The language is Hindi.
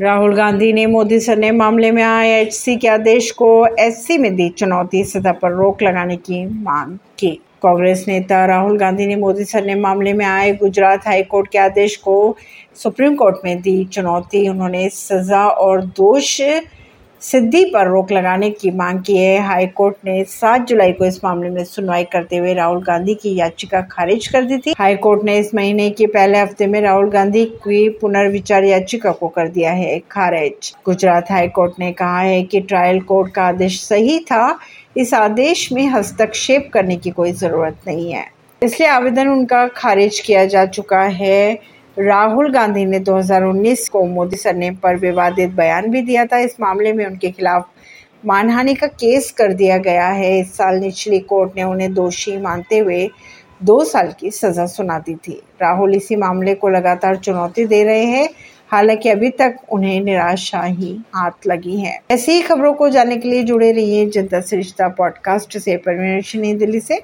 राहुल गांधी ने मोदी सर ने मामले में आईएचसी के आदेश को एससी में दी चुनौती सतह पर रोक लगाने की मांग की। कांग्रेस नेता राहुल गांधी ने मोदी सर ने मामले में आए गुजरात हाई कोर्ट के आदेश को सुप्रीम कोर्ट में दी चुनौती। उन्होंने सजा और दोष सिद्धि पर रोक लगाने की मांग की है। हाई कोर्ट ने 7 जुलाई को इस मामले में सुनवाई करते हुए राहुल गांधी की याचिका खारिज कर दी थी। हाई कोर्ट ने इस महीने के पहले हफ़्ते में राहुल गांधी की पुनर्विचार याचिका को कर दिया है, खारिज। गुजरात हाई कोर्ट ने कहा है कि ट्रायल कोर्ट का आदेश सही था। इस आदेश में हस्तक्षेप करने की कोई ज़रूरत नहीं है। इसलिए आवेदन उनका खारिज किया जा चुका है। राहुल गांधी ने 2019 को मोदी सरनेम पर विवादित बयान भी दिया था। इस मामले में उनके खिलाफ मानहानि का केस कर दिया गया है। इस साल निचली कोर्ट ने उन्हें दोषी मानते हुए दो साल की सजा सुना दी थी। राहुल इसी मामले को लगातार चुनौती दे रहे हैं। हालाँकि अभी तक उन्हें निराशा ही हाथ लगी है। ऐसी ही खबरों को जानने के लिए जुड़े रहिए जनता सरिश्ता पॉडकास्ट से। परवीन दिल्ली से।